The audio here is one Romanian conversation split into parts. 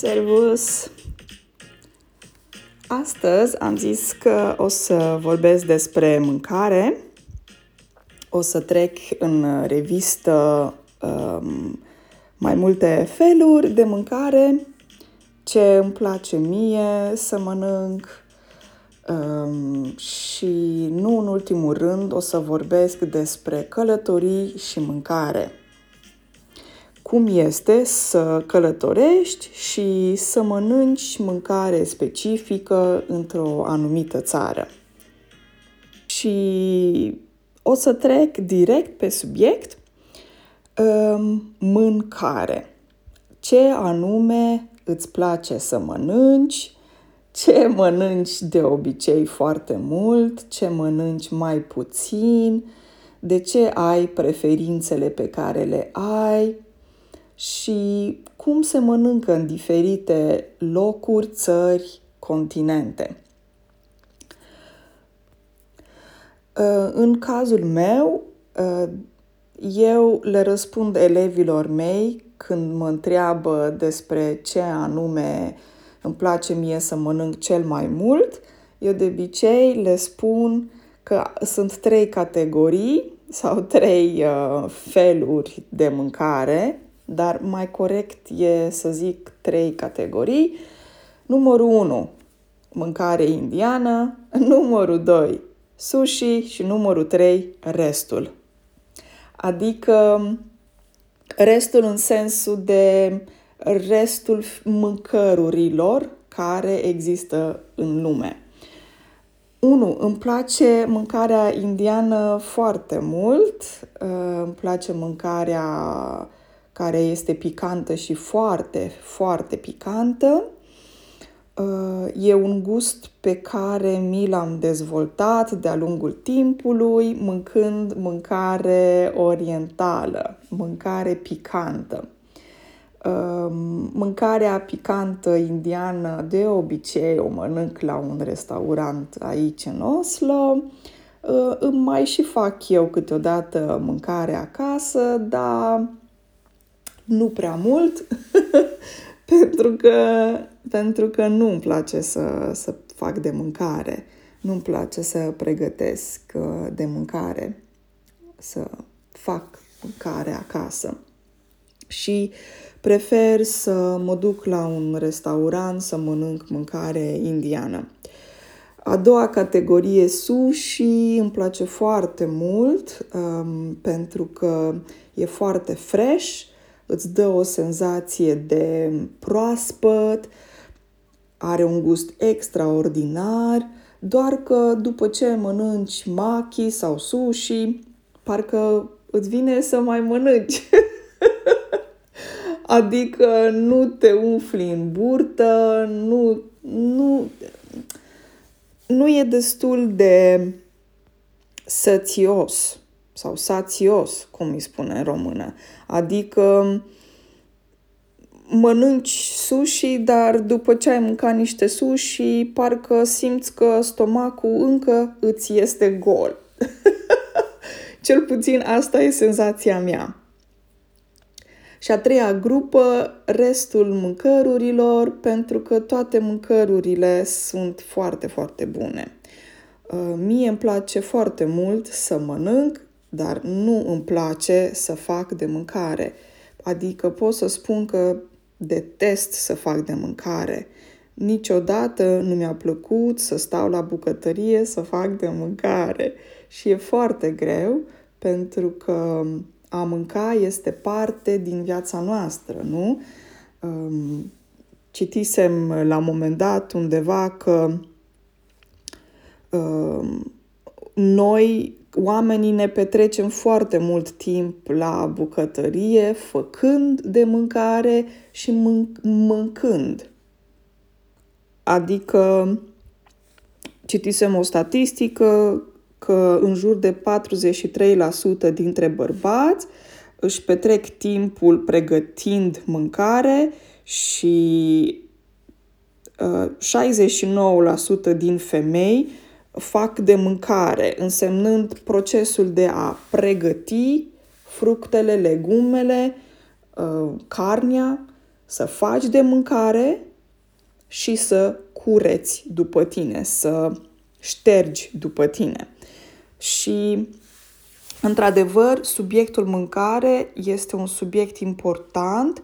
Servus! Astăzi am zis că o să vorbesc despre mâncare. O să trec în revistă um, mai multe feluri de mâncare, ce îmi place mie să mănânc um, și nu în ultimul rând o să vorbesc despre călătorii și mâncare cum este să călătorești și să mănânci mâncare specifică într-o anumită țară. Și o să trec direct pe subiect um, mâncare. Ce anume îți place să mănânci, ce mănânci de obicei foarte mult, ce mănânci mai puțin, de ce ai preferințele pe care le ai, și cum se mănâncă în diferite locuri, țări, continente. Uh, în cazul meu, uh, eu le răspund elevilor mei când mă întreabă despre ce anume îmi place mie să mănânc cel mai mult. Eu de obicei le spun că sunt trei categorii sau trei uh, feluri de mâncare dar mai corect e să zic trei categorii. Numărul 1, mâncare indiană, numărul 2, sushi și numărul 3, restul. Adică restul în sensul de restul mâncărurilor care există în lume. 1. Îmi place mâncarea indiană foarte mult. Îmi place mâncarea care este picantă și foarte, foarte picantă. Uh, e un gust pe care mi l-am dezvoltat de-a lungul timpului, mâncând mâncare orientală, mâncare picantă. Uh, mâncarea picantă indiană de obicei o mănânc la un restaurant aici în Oslo. Uh, îmi mai și fac eu câteodată mâncare acasă, dar nu prea mult, pentru, că, pentru că nu îmi place să, să fac de mâncare. Nu-mi place să pregătesc uh, de mâncare, să fac mâncare acasă. Și prefer să mă duc la un restaurant să mănânc mâncare indiană. A doua categorie sushi îmi place foarte mult um, pentru că e foarte fresh îți dă o senzație de proaspăt, are un gust extraordinar, doar că după ce mănânci maki sau sushi, parcă îți vine să mai mănânci. adică nu te umfli în burtă, nu, nu, nu e destul de sățios sau sațios, cum îi spune în română. Adică mănânci sushi, dar după ce ai mâncat niște sushi, parcă simți că stomacul încă îți este gol. Cel puțin asta e senzația mea. Și a treia grupă, restul mâncărurilor, pentru că toate mâncărurile sunt foarte, foarte bune. Uh, mie îmi place foarte mult să mănânc dar nu îmi place să fac de mâncare. Adică pot să spun că detest să fac de mâncare. Niciodată nu mi-a plăcut să stau la bucătărie să fac de mâncare. Și e foarte greu pentru că a mânca este parte din viața noastră, nu? Um, citisem la un moment dat undeva că um, noi oamenii ne petrecem foarte mult timp la bucătărie, făcând de mâncare și mân- mâncând. Adică citisem o statistică că în jur de 43% dintre bărbați își petrec timpul pregătind mâncare și uh, 69% din femei fac de mâncare, însemnând procesul de a pregăti fructele, legumele, uh, carnea, să faci de mâncare și să cureți după tine, să ștergi după tine. Și, într-adevăr, subiectul mâncare este un subiect important.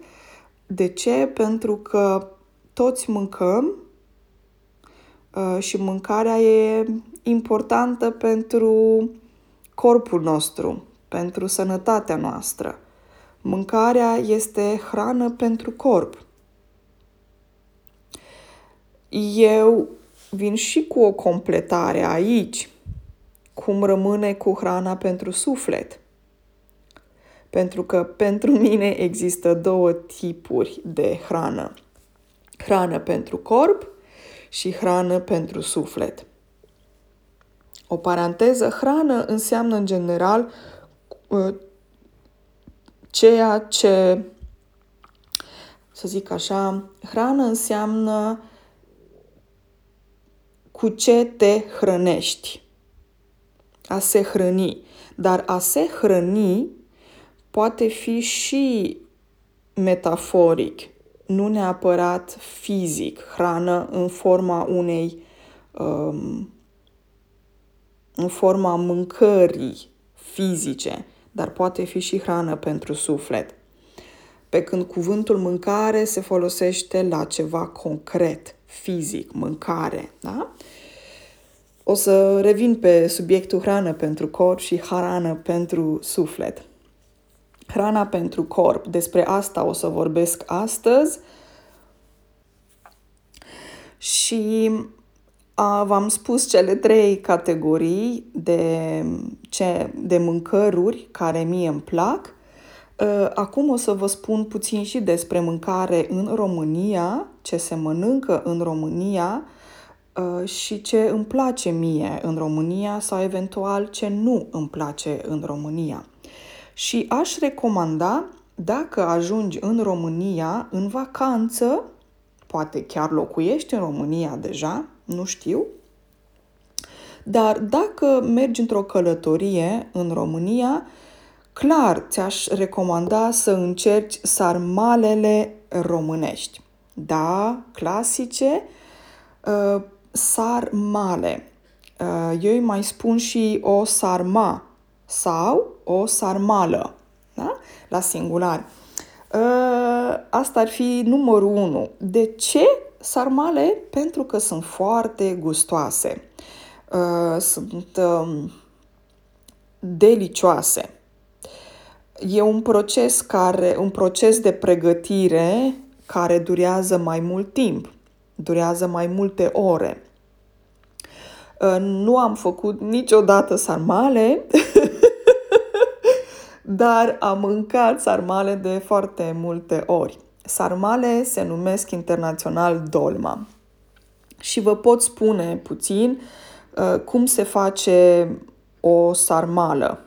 De ce? Pentru că toți mâncăm uh, și mâncarea e importantă pentru corpul nostru, pentru sănătatea noastră. Mâncarea este hrană pentru corp. Eu vin și cu o completare aici, cum rămâne cu hrana pentru suflet. Pentru că pentru mine există două tipuri de hrană. Hrană pentru corp și hrană pentru suflet. O paranteză, hrană înseamnă în general uh, ceea ce, să zic așa, hrană înseamnă cu ce te hrănești. A se hrăni. Dar a se hrăni poate fi și metaforic, nu neapărat fizic, hrană în forma unei um, în forma mâncării fizice, dar poate fi și hrană pentru suflet. Pe când cuvântul mâncare se folosește la ceva concret, fizic, mâncare. Da? O să revin pe subiectul hrană pentru corp și hrană pentru suflet. Hrana pentru corp, despre asta o să vorbesc astăzi. Și a, v-am spus cele trei categorii de, ce, de mâncăruri care mie îmi plac. Acum o să vă spun puțin și despre mâncare în România, ce se mănâncă în România și ce îmi place mie în România sau eventual ce nu îmi place în România. Și aș recomanda, dacă ajungi în România în vacanță, poate chiar locuiești în România deja, nu știu. Dar dacă mergi într-o călătorie în România, clar ți-aș recomanda să încerci sarmalele românești. Da, clasice, uh, sarmale. Uh, eu îi mai spun și o sarma sau o sarmală, da? la singular. Uh, asta ar fi numărul 1. De ce sarmale pentru că sunt foarte gustoase. Uh, sunt um, delicioase. E un proces care, un proces de pregătire care durează mai mult timp, durează mai multe ore. Uh, nu am făcut niciodată sarmale, dar am mâncat sarmale de foarte multe ori. Sarmale se numesc internațional dolma. Și vă pot spune puțin uh, cum se face o sarmală.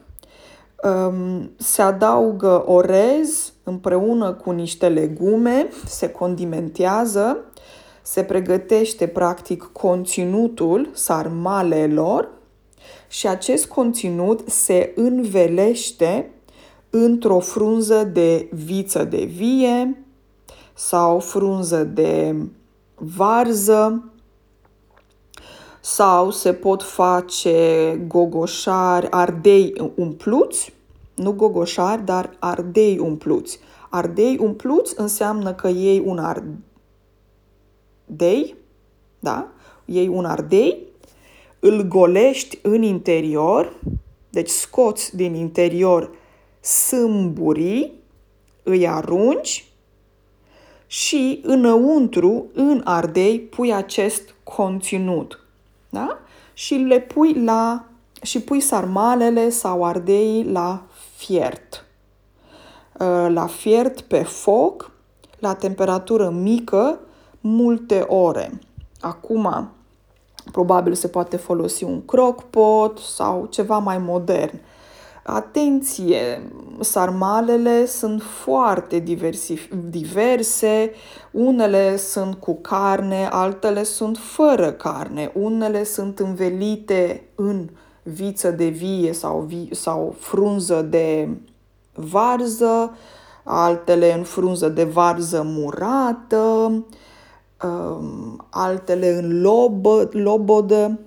Um, se adaugă orez împreună cu niște legume, se condimentează, se pregătește practic conținutul sarmalelor și acest conținut se învelește într-o frunză de viță de vie, sau frunză de varză sau se pot face gogoșari, ardei umpluți, nu gogoșari, dar ardei umpluți. Ardei umpluți înseamnă că iei un ardei, da? Iei un ardei, îl golești în interior, deci scoți din interior sâmburii, îi arunci și înăuntru, în ardei, pui acest conținut. Da? Și le pui la și pui sarmalele sau ardei la fiert. Uh, la fiert pe foc, la temperatură mică, multe ore. Acum, probabil se poate folosi un crockpot sau ceva mai modern. Atenție, sarmalele sunt foarte diverse, unele sunt cu carne, altele sunt fără carne, unele sunt învelite în viță de vie sau, vi- sau frunză de varză, altele în frunză de varză murată, um, altele în lobă, lobodă.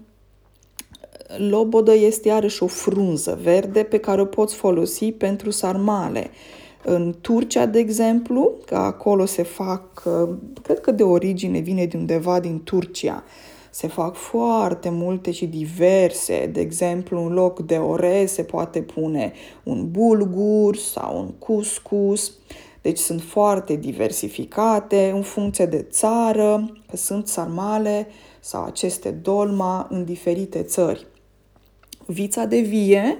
Lobodă este iarăși o frunză verde pe care o poți folosi pentru sarmale. În Turcia, de exemplu, că acolo se fac, uh, cred că de origine vine de undeva din Turcia, se fac foarte multe și diverse. De exemplu, în loc de orez se poate pune un bulgur sau un cuscus. Deci sunt foarte diversificate în funcție de țară, că sunt sarmale sau aceste dolma în diferite țări. Vița de vie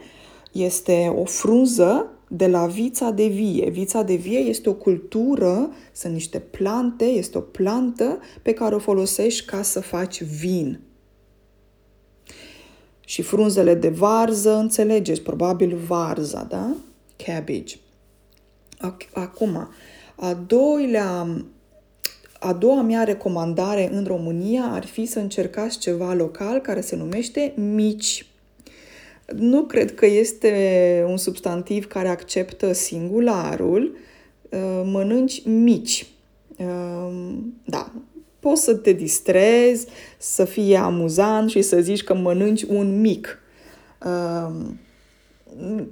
este o frunză de la vița de vie. Vița de vie este o cultură, sunt niște plante, este o plantă pe care o folosești ca să faci vin. Și frunzele de varză, înțelegeți, probabil varza, da? Cabbage. Acum, a doilea a doua mea recomandare în România ar fi să încercați ceva local care se numește mici nu cred că este un substantiv care acceptă singularul. Uh, mănânci mici. Uh, da, poți să te distrezi, să fie amuzant și să zici că mănânci un mic. Uh,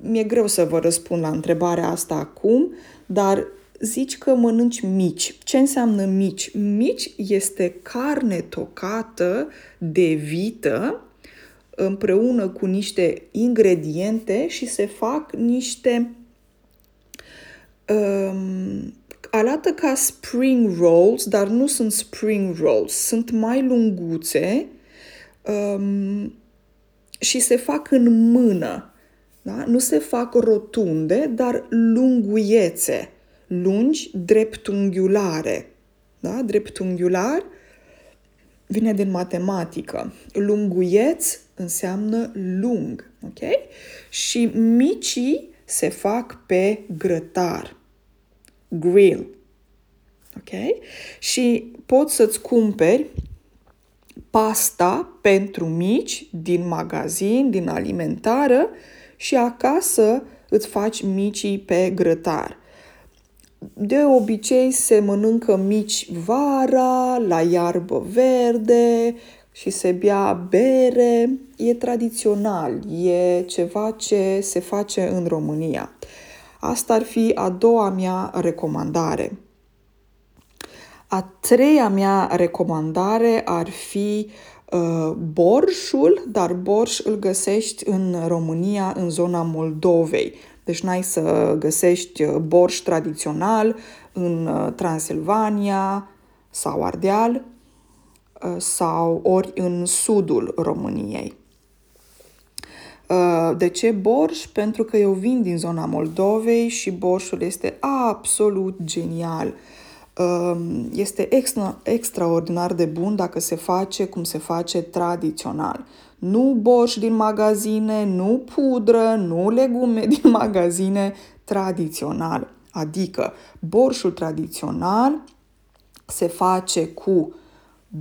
mi-e greu să vă răspund la întrebarea asta acum, dar zici că mănânci mici. Ce înseamnă mici? Mici este carne tocată de vită împreună cu niște ingrediente și se fac niște um, arată ca spring rolls, dar nu sunt spring rolls, sunt mai lunguțe um, și se fac în mână. Da? Nu se fac rotunde, dar lunguiețe, lungi, dreptunghiulare. Da? Dreptunghiular vine din matematică. Lunguieț înseamnă lung, ok? Și micii se fac pe grătar, grill, ok? Și poți să-ți cumperi pasta pentru mici din magazin, din alimentară și acasă îți faci micii pe grătar. De obicei se mănâncă mici vara, la iarbă verde și se bea bere. E tradițional, e ceva ce se face în România. Asta ar fi a doua mea recomandare. A treia mea recomandare ar fi uh, borșul, dar borș îl găsești în România, în zona Moldovei. Deci n-ai să găsești uh, borș tradițional în uh, Transilvania sau Ardeal uh, sau ori în sudul României. De ce borș? Pentru că eu vin din zona Moldovei și borșul este absolut genial. Este extra, extraordinar de bun dacă se face cum se face tradițional nu borș din magazine, nu pudră, nu legume din magazine tradițional. Adică borșul tradițional se face cu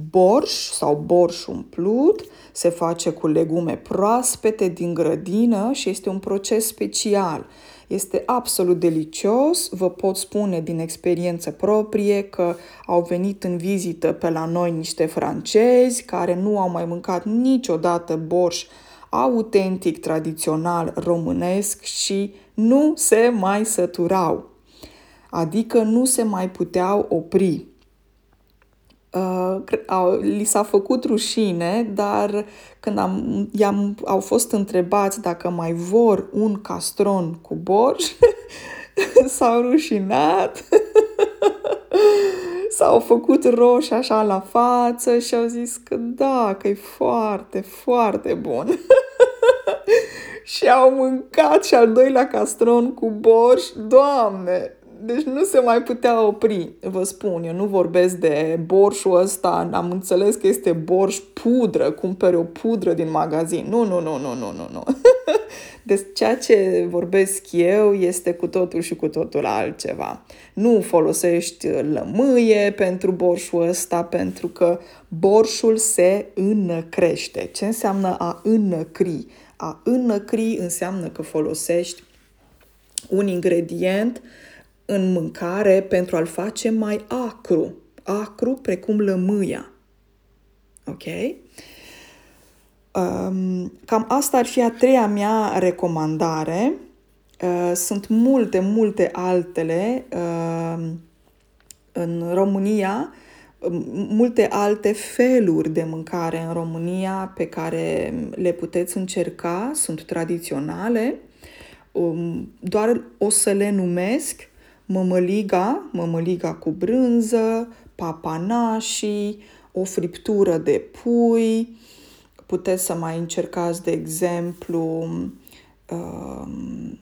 borș sau borș umplut, se face cu legume proaspete din grădină și este un proces special. Este absolut delicios, vă pot spune din experiență proprie că au venit în vizită pe la noi niște francezi care nu au mai mâncat niciodată borș autentic, tradițional românesc și nu se mai săturau. Adică nu se mai puteau opri uh, au, li s-a făcut rușine, dar când am, i-am, au fost întrebați dacă mai vor un castron cu borș, s-au rușinat, s-au făcut roși așa la față și au zis că da, că e foarte, foarte bun. și au mâncat și al doilea castron cu borș, Doamne, deci nu se mai putea opri, vă spun. Eu nu vorbesc de borșul ăsta, am înțeles că este borș pudră, cumpere o pudră din magazin. Nu, nu, nu, nu, nu, nu, nu. Deci ceea ce vorbesc eu este cu totul și cu totul altceva. Nu folosești lămâie pentru borșul ăsta, pentru că borșul se înăcrește. Ce înseamnă a înăcri? A înăcri înseamnă că folosești un ingredient în mâncare pentru a-l face mai acru. Acru precum lămâia. Ok? Um, cam asta ar fi a treia mea recomandare. Uh, sunt multe, multe altele uh, în România, multe alte feluri de mâncare în România pe care le puteți încerca, sunt tradiționale. Um, doar o să le numesc mămăliga, mămăliga cu brânză, papanașii, o friptură de pui, puteți să mai încercați, de exemplu, um,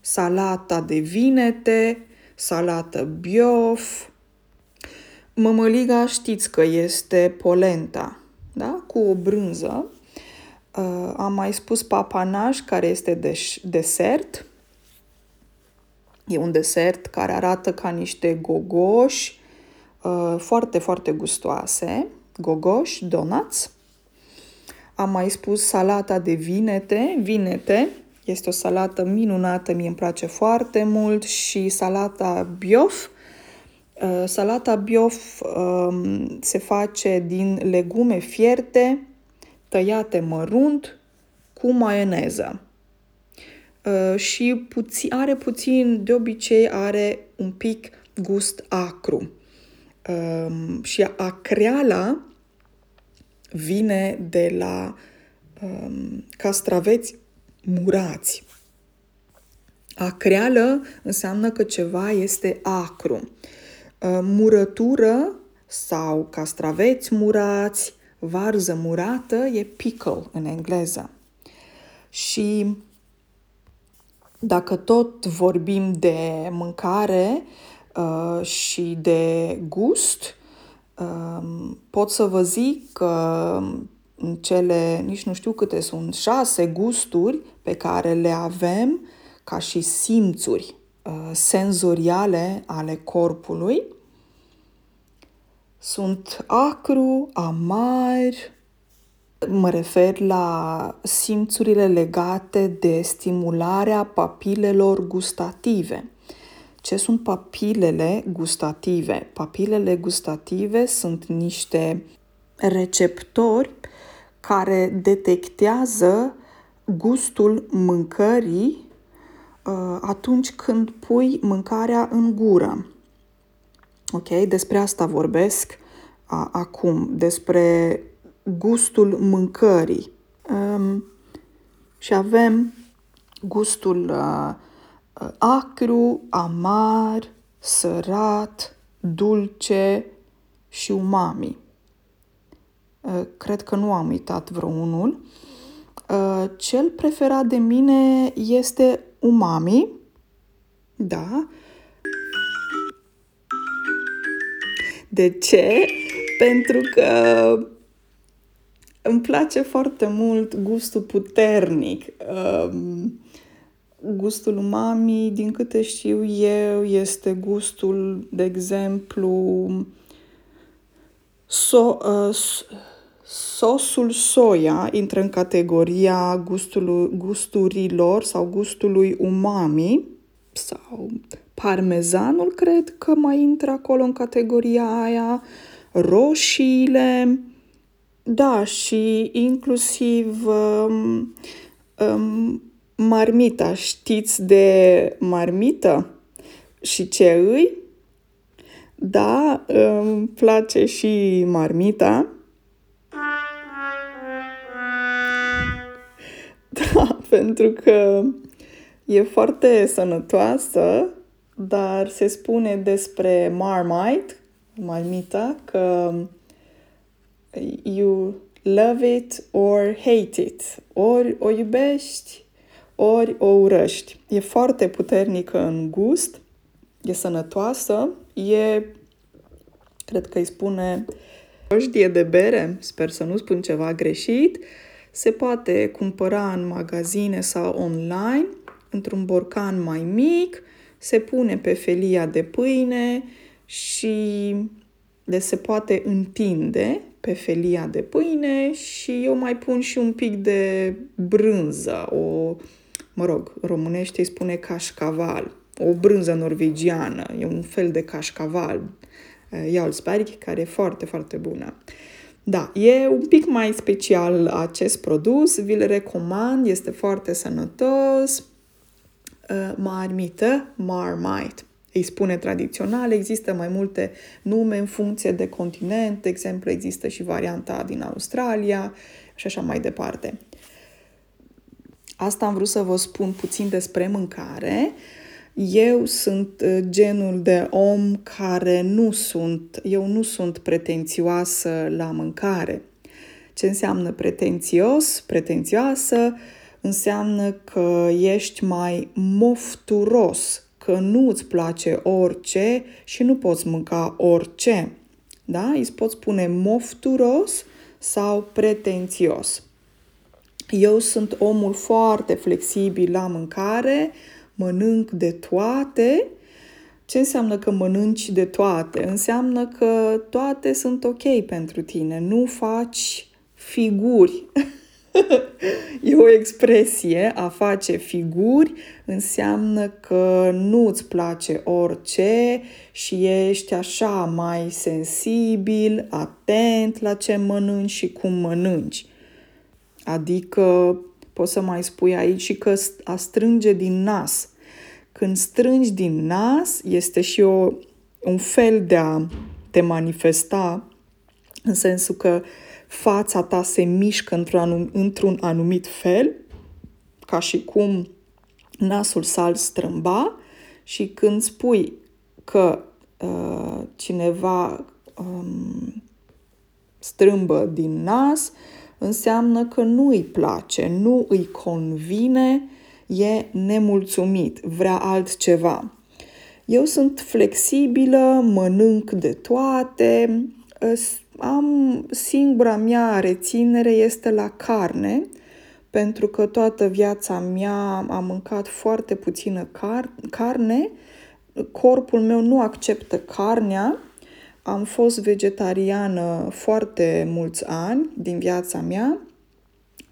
salata de vinete, salată biof. Mămăliga știți că este polenta, da? cu o brânză. Uh, am mai spus papanaș, care este de- desert. E un desert care arată ca niște gogoși uh, foarte, foarte gustoase. Gogoși, donuts. Am mai spus salata de vinete. Vinete este o salată minunată, mie îmi place foarte mult și salata biof. Uh, salata biof um, se face din legume fierte, tăiate mărunt, cu maioneză. Uh, și puțin, are puțin, de obicei are un pic gust acru. Um, și acreala vine de la um, castraveți murați. Acreală înseamnă că ceva este acru. Uh, murătură sau castraveți murați, varză murată e pickle în engleză. Și dacă tot vorbim de mâncare uh, și de gust, uh, pot să vă zic că cele, nici nu știu câte sunt, șase gusturi pe care le avem ca și simțuri uh, senzoriale ale corpului. Sunt acru, amar, mă refer la simțurile legate de stimularea papilelor gustative. Ce sunt papilele gustative? Papilele gustative sunt niște receptori care detectează gustul mâncării uh, atunci când pui mâncarea în gură. Ok? Despre asta vorbesc uh, acum, despre gustul mâncării. Um, și avem gustul uh, acru, amar, sărat, dulce și umami. Uh, cred că nu am uitat vreunul. Uh, cel preferat de mine este umami. Da. De ce? Pentru că îmi place foarte mult gustul puternic. Um, gustul umami, din câte știu eu, este gustul, de exemplu, so, uh, Sosul soia intră în categoria gustului, gusturilor sau gustului umami sau parmezanul cred că mai intră acolo în categoria aia, roșiile, da, și inclusiv um, um, marmita. Știți de marmită și ce îi? Da, îmi place și marmita. Da, pentru că e foarte sănătoasă, dar se spune despre Marmite, marmita, că you love it or hate it. Ori o iubești, ori o urăști. E foarte puternică în gust, e sănătoasă, e, cred că îi spune, o de bere, sper să nu spun ceva greșit, se poate cumpăra în magazine sau online, într-un borcan mai mic, se pune pe felia de pâine și de se poate întinde pe felia de pâine și eu mai pun și un pic de brânză, o, mă rog, românește îi spune cașcaval. o brânză norvegiană, e un fel de cașcaval, Jarlsberg, care e foarte, foarte bună. Da, e un pic mai special acest produs, vi-l recomand, este foarte sănătos. Marmită, Marmite, îi spune tradițional, există mai multe nume în funcție de continent, de exemplu există și varianta din Australia și așa mai departe. Asta am vrut să vă spun puțin despre mâncare. Eu sunt uh, genul de om care nu sunt, eu nu sunt pretențioasă la mâncare. Ce înseamnă pretențios, pretențioasă, înseamnă că ești mai mofturos, că nu îți place orice și nu poți mânca orice. Da? Îți poți spune mofturos sau pretențios. Eu sunt omul foarte flexibil la mâncare, mănânc de toate. Ce înseamnă că mănânci de toate? Înseamnă că toate sunt ok pentru tine. Nu faci figuri. e o expresie, a face figuri înseamnă că nu îți place orice și ești așa mai sensibil, atent la ce mănânci și cum mănânci. Adică poți să mai spui aici și că a strânge din nas. Când strângi din nas, este și o, un fel de a te manifesta, în sensul că fața ta se mișcă într-un, anum, într-un anumit fel, ca și cum nasul s-ar strâmba și când spui că uh, cineva um, strâmbă din nas, înseamnă că nu îi place, nu îi convine, e nemulțumit, vrea altceva. Eu sunt flexibilă, mănânc de toate, am singura mea reținere este la carne, pentru că toată viața mea am mâncat foarte puțină car- carne, corpul meu nu acceptă carnea am fost vegetariană foarte mulți ani din viața mea.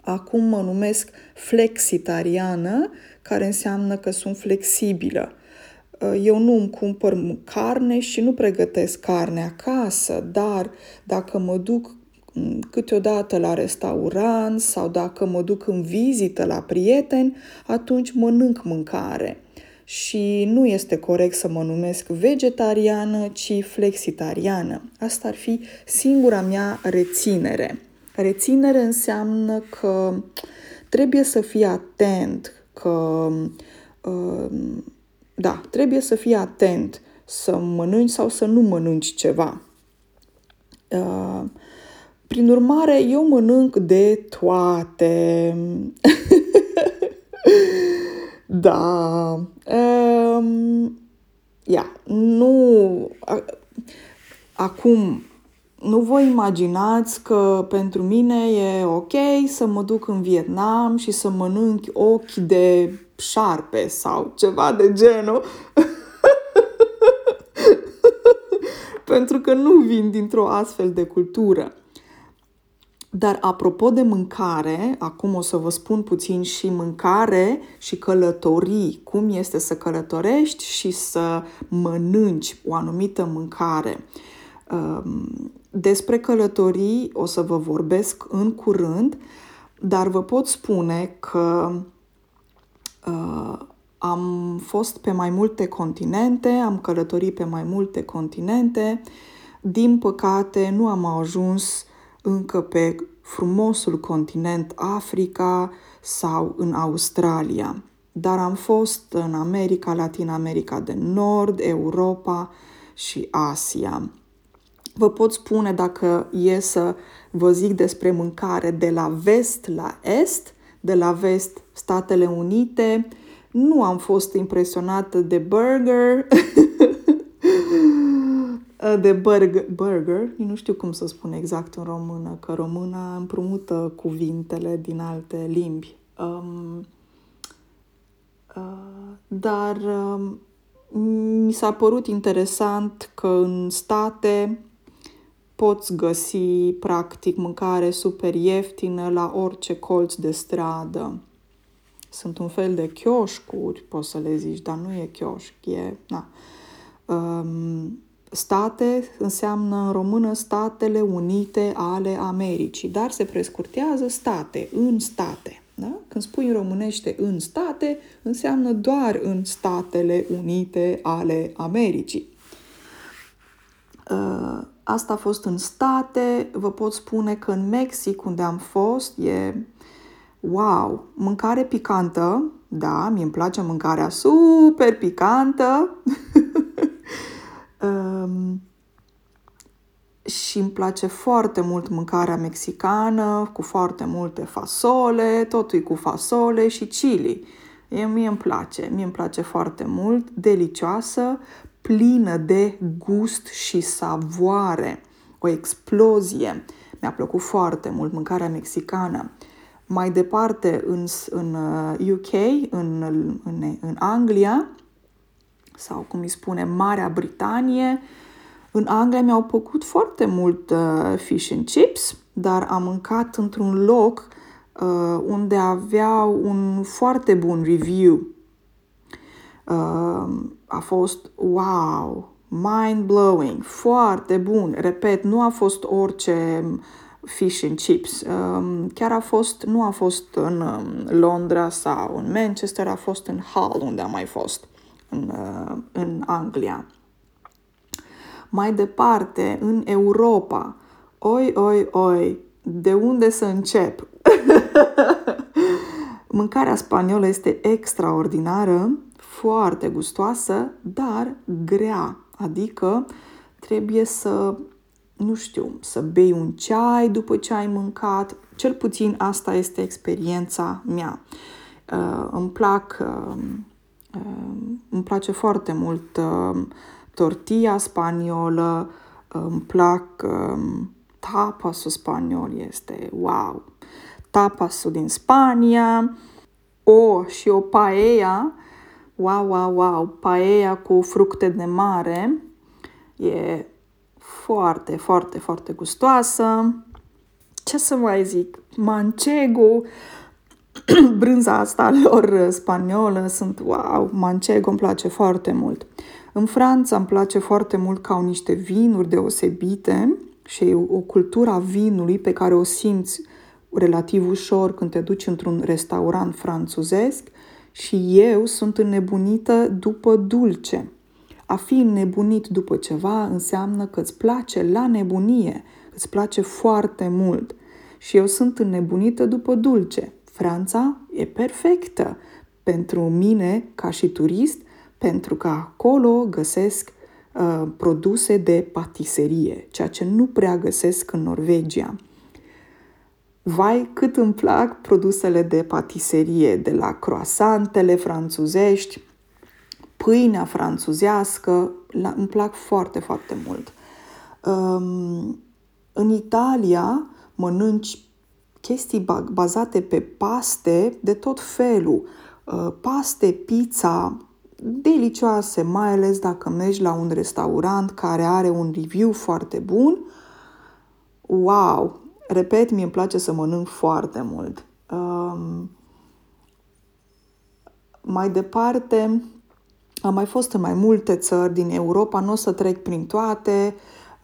Acum mă numesc flexitariană, care înseamnă că sunt flexibilă. Eu nu îmi cumpăr carne și nu pregătesc carne acasă, dar dacă mă duc câteodată la restaurant sau dacă mă duc în vizită la prieteni, atunci mănânc mâncare și nu este corect să mă numesc vegetariană, ci flexitariană. Asta ar fi singura mea reținere. Reținere înseamnă că trebuie să fii atent, că uh, da, trebuie să fii atent să mănânci sau să nu mănânci ceva. Uh, prin urmare, eu mănânc de toate. Da. Um, ia, nu... Acum, nu vă imaginați că pentru mine e ok să mă duc în Vietnam și să mănânc ochi de șarpe sau ceva de genul. pentru că nu vin dintr-o astfel de cultură. Dar apropo de mâncare, acum o să vă spun puțin și mâncare și călătorii, cum este să călătorești și să mănânci o anumită mâncare. Um, despre călătorii o să vă vorbesc în curând, dar vă pot spune că uh, am fost pe mai multe continente, am călătorit pe mai multe continente. Din păcate, nu am ajuns încă pe frumosul continent Africa sau în Australia, dar am fost în America, Latin America de Nord, Europa și Asia. Vă pot spune dacă e să vă zic despre mâncare de la vest la est, de la vest Statele Unite, nu am fost impresionată de burger, Uh, de burger, burger, nu știu cum să spun exact în română, că româna împrumută cuvintele din alte limbi. Um, uh, dar um, mi s-a părut interesant că în state poți găsi practic mâncare super ieftină la orice colț de stradă. Sunt un fel de chioșcuri, poți să le zici, dar nu e chioșc, e... Na. Um, state înseamnă în română Statele Unite ale Americii, dar se prescurtează state, în state. Da? Când spui în românește în state, înseamnă doar în Statele Unite ale Americii. Uh, asta a fost în state, vă pot spune că în Mexic, unde am fost, e wow, mâncare picantă, da, mi îmi place mâncarea super picantă, um, și îmi place foarte mult mâncarea mexicană, cu foarte multe fasole, totul cu fasole și chili. E, mie îmi place, mie îmi place foarte mult, delicioasă, plină de gust și savoare, o explozie. Mi-a plăcut foarte mult mâncarea mexicană. Mai departe, în, în UK, uh, în, în, în Anglia, sau cum îi spune, Marea Britanie, în Anglia mi-au plăcut foarte mult uh, fish and chips, dar am mâncat într-un loc uh, unde aveau un foarte bun review. Uh, a fost wow, mind-blowing, foarte bun. Repet, nu a fost orice fish and chips. Um, chiar a fost, nu a fost în um, Londra sau în Manchester, a fost în Hull, unde am mai fost, în, uh, în Anglia. Mai departe, în Europa, oi, oi, oi, de unde să încep? Mâncarea spaniolă este extraordinară, foarte gustoasă, dar grea. Adică trebuie să, nu știu, să bei un ceai după ce ai mâncat. Cel puțin asta este experiența mea. Uh, îmi plac, uh, uh, îmi place foarte mult uh, tortilla spaniolă, îmi plac um, tapasul spaniol, este wow! Tapasul din Spania, o și o paella, wow, wow, wow, paella cu fructe de mare, e foarte, foarte, foarte gustoasă. Ce să mai zic? Manchego, brânza asta lor spaniolă, sunt wow, manchego îmi place foarte mult. În Franța îmi place foarte mult că au niște vinuri deosebite și o cultură a vinului pe care o simți relativ ușor când te duci într-un restaurant franțuzesc și eu sunt înnebunită după dulce. A fi înnebunit după ceva înseamnă că îți place la nebunie, îți place foarte mult. Și eu sunt înnebunită după dulce. Franța e perfectă pentru mine ca și turist pentru că acolo găsesc uh, produse de patiserie, ceea ce nu prea găsesc în Norvegia. Vai, cât îmi plac produsele de patiserie, de la croasantele franțuzești, pâinea franțuzească, la, îmi plac foarte, foarte mult. Um, în Italia mănânci chestii bazate pe paste de tot felul. Uh, paste, pizza, delicioase, mai ales dacă mergi la un restaurant care are un review foarte bun. Wow! Repet, mi îmi place să mănânc foarte mult. Um, mai departe, am mai fost în mai multe țări din Europa, nu o să trec prin toate.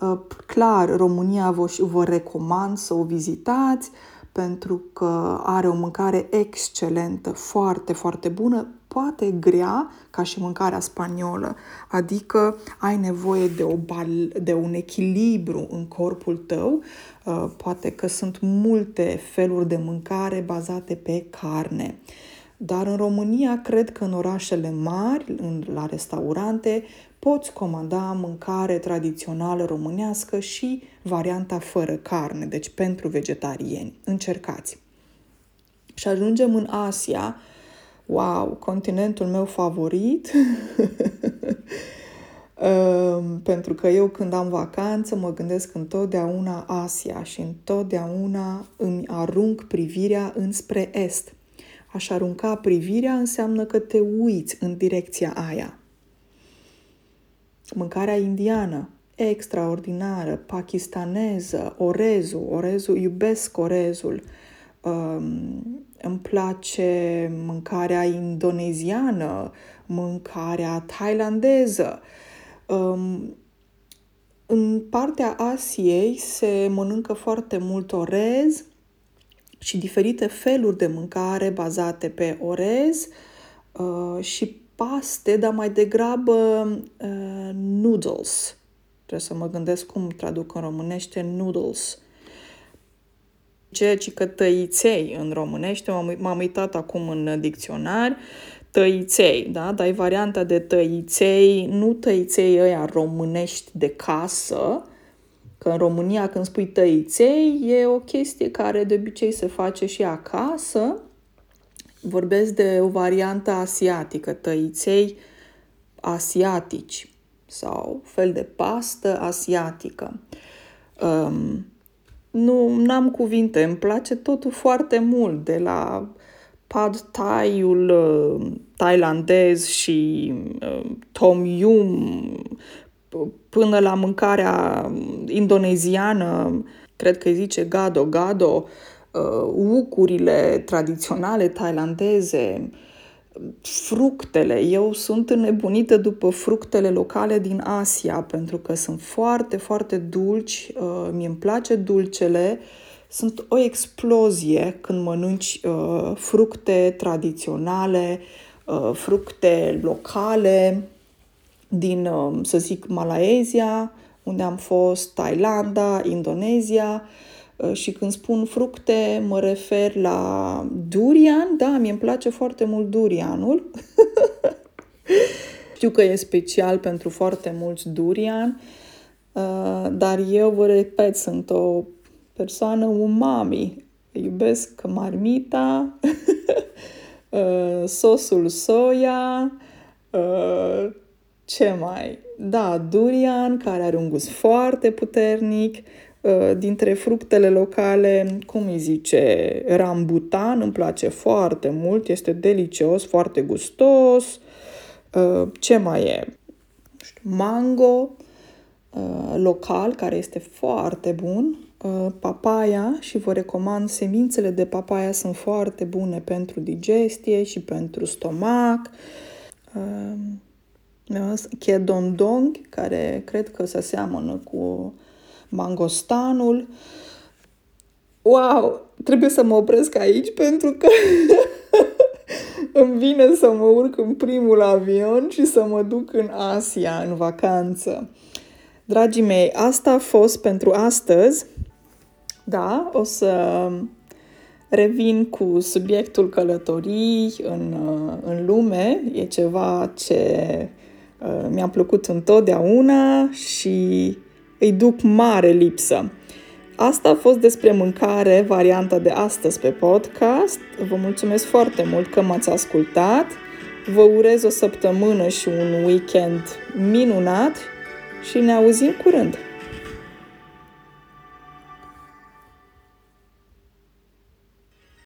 Uh, clar, România vă, vă recomand să o vizitați pentru că are o mâncare excelentă, foarte, foarte bună, poate grea ca și mâncarea spaniolă, adică ai nevoie de, o bal- de un echilibru în corpul tău, uh, poate că sunt multe feluri de mâncare bazate pe carne. Dar în România, cred că în orașele mari, în, la restaurante, poți comanda mâncare tradițională românească și varianta fără carne, deci pentru vegetariani. Încercați! Și ajungem în Asia, wow, continentul meu favorit, um, pentru că eu când am vacanță mă gândesc întotdeauna Asia și întotdeauna îmi arunc privirea înspre est. Aș arunca privirea înseamnă că te uiți în direcția aia. Mâncarea indiană, extraordinară, pakistaneză, orezul, orezul, iubesc orezul, Um, îmi place mâncarea indoneziană, mâncarea thailandeză. Um, în partea Asiei se mănâncă foarte mult orez și diferite feluri de mâncare bazate pe orez uh, și paste, dar mai degrabă uh, noodles. Trebuie să mă gândesc cum traduc în românește noodles. Ceea ce că tăiței în românește, m-am uitat acum în dicționar, tăiței, da? Dar e varianta de tăiței, nu tăiței ăia românești de casă, că în România când spui tăiței e o chestie care de obicei se face și acasă. Vorbesc de o variantă asiatică, tăiței asiatici sau fel de pastă asiatică. Um, nu am cuvinte, îmi place totul foarte mult, de la pad thai-ul uh, thailandez și uh, tom yum până la mâncarea indoneziană, cred că îi zice gado gado, uh, ucurile tradiționale thailandeze, fructele. Eu sunt înnebunită după fructele locale din Asia pentru că sunt foarte, foarte dulci. Uh, mie îmi place dulcele. Sunt o explozie când mănânci uh, fructe tradiționale, uh, fructe locale din, uh, să zic, Malaezia, unde am fost, Thailanda, Indonezia. Uh, Uh, și când spun fructe, mă refer la durian. Da, mi îmi place foarte mult durianul. Știu că e special pentru foarte mulți durian, uh, dar eu vă repet, sunt o persoană umami. Iubesc marmita, uh, sosul soia, ce mai? Da, durian, care are un gust foarte puternic, Uh, dintre fructele locale, cum îi zice, rambutan, îmi place foarte mult, este delicios, foarte gustos. Uh, ce mai e? Mango uh, local, care este foarte bun. Papaya și vă recomand semințele de papaya sunt foarte bune pentru digestie și pentru stomac. Chedondong, care cred că se seamănă cu mangostanul. Wow, trebuie să mă opresc aici pentru că îmi vine să mă urc în primul avion și să mă duc în Asia în vacanță. Dragii mei, asta a fost pentru astăzi. Da, o să revin cu subiectul călătorii în, în lume. E ceva ce uh, mi-a plăcut întotdeauna și îi duc mare lipsă. Asta a fost despre mâncare, varianta de astăzi pe podcast. Vă mulțumesc foarte mult că m-ați ascultat. Vă urez o săptămână și un weekend minunat și ne auzim curând!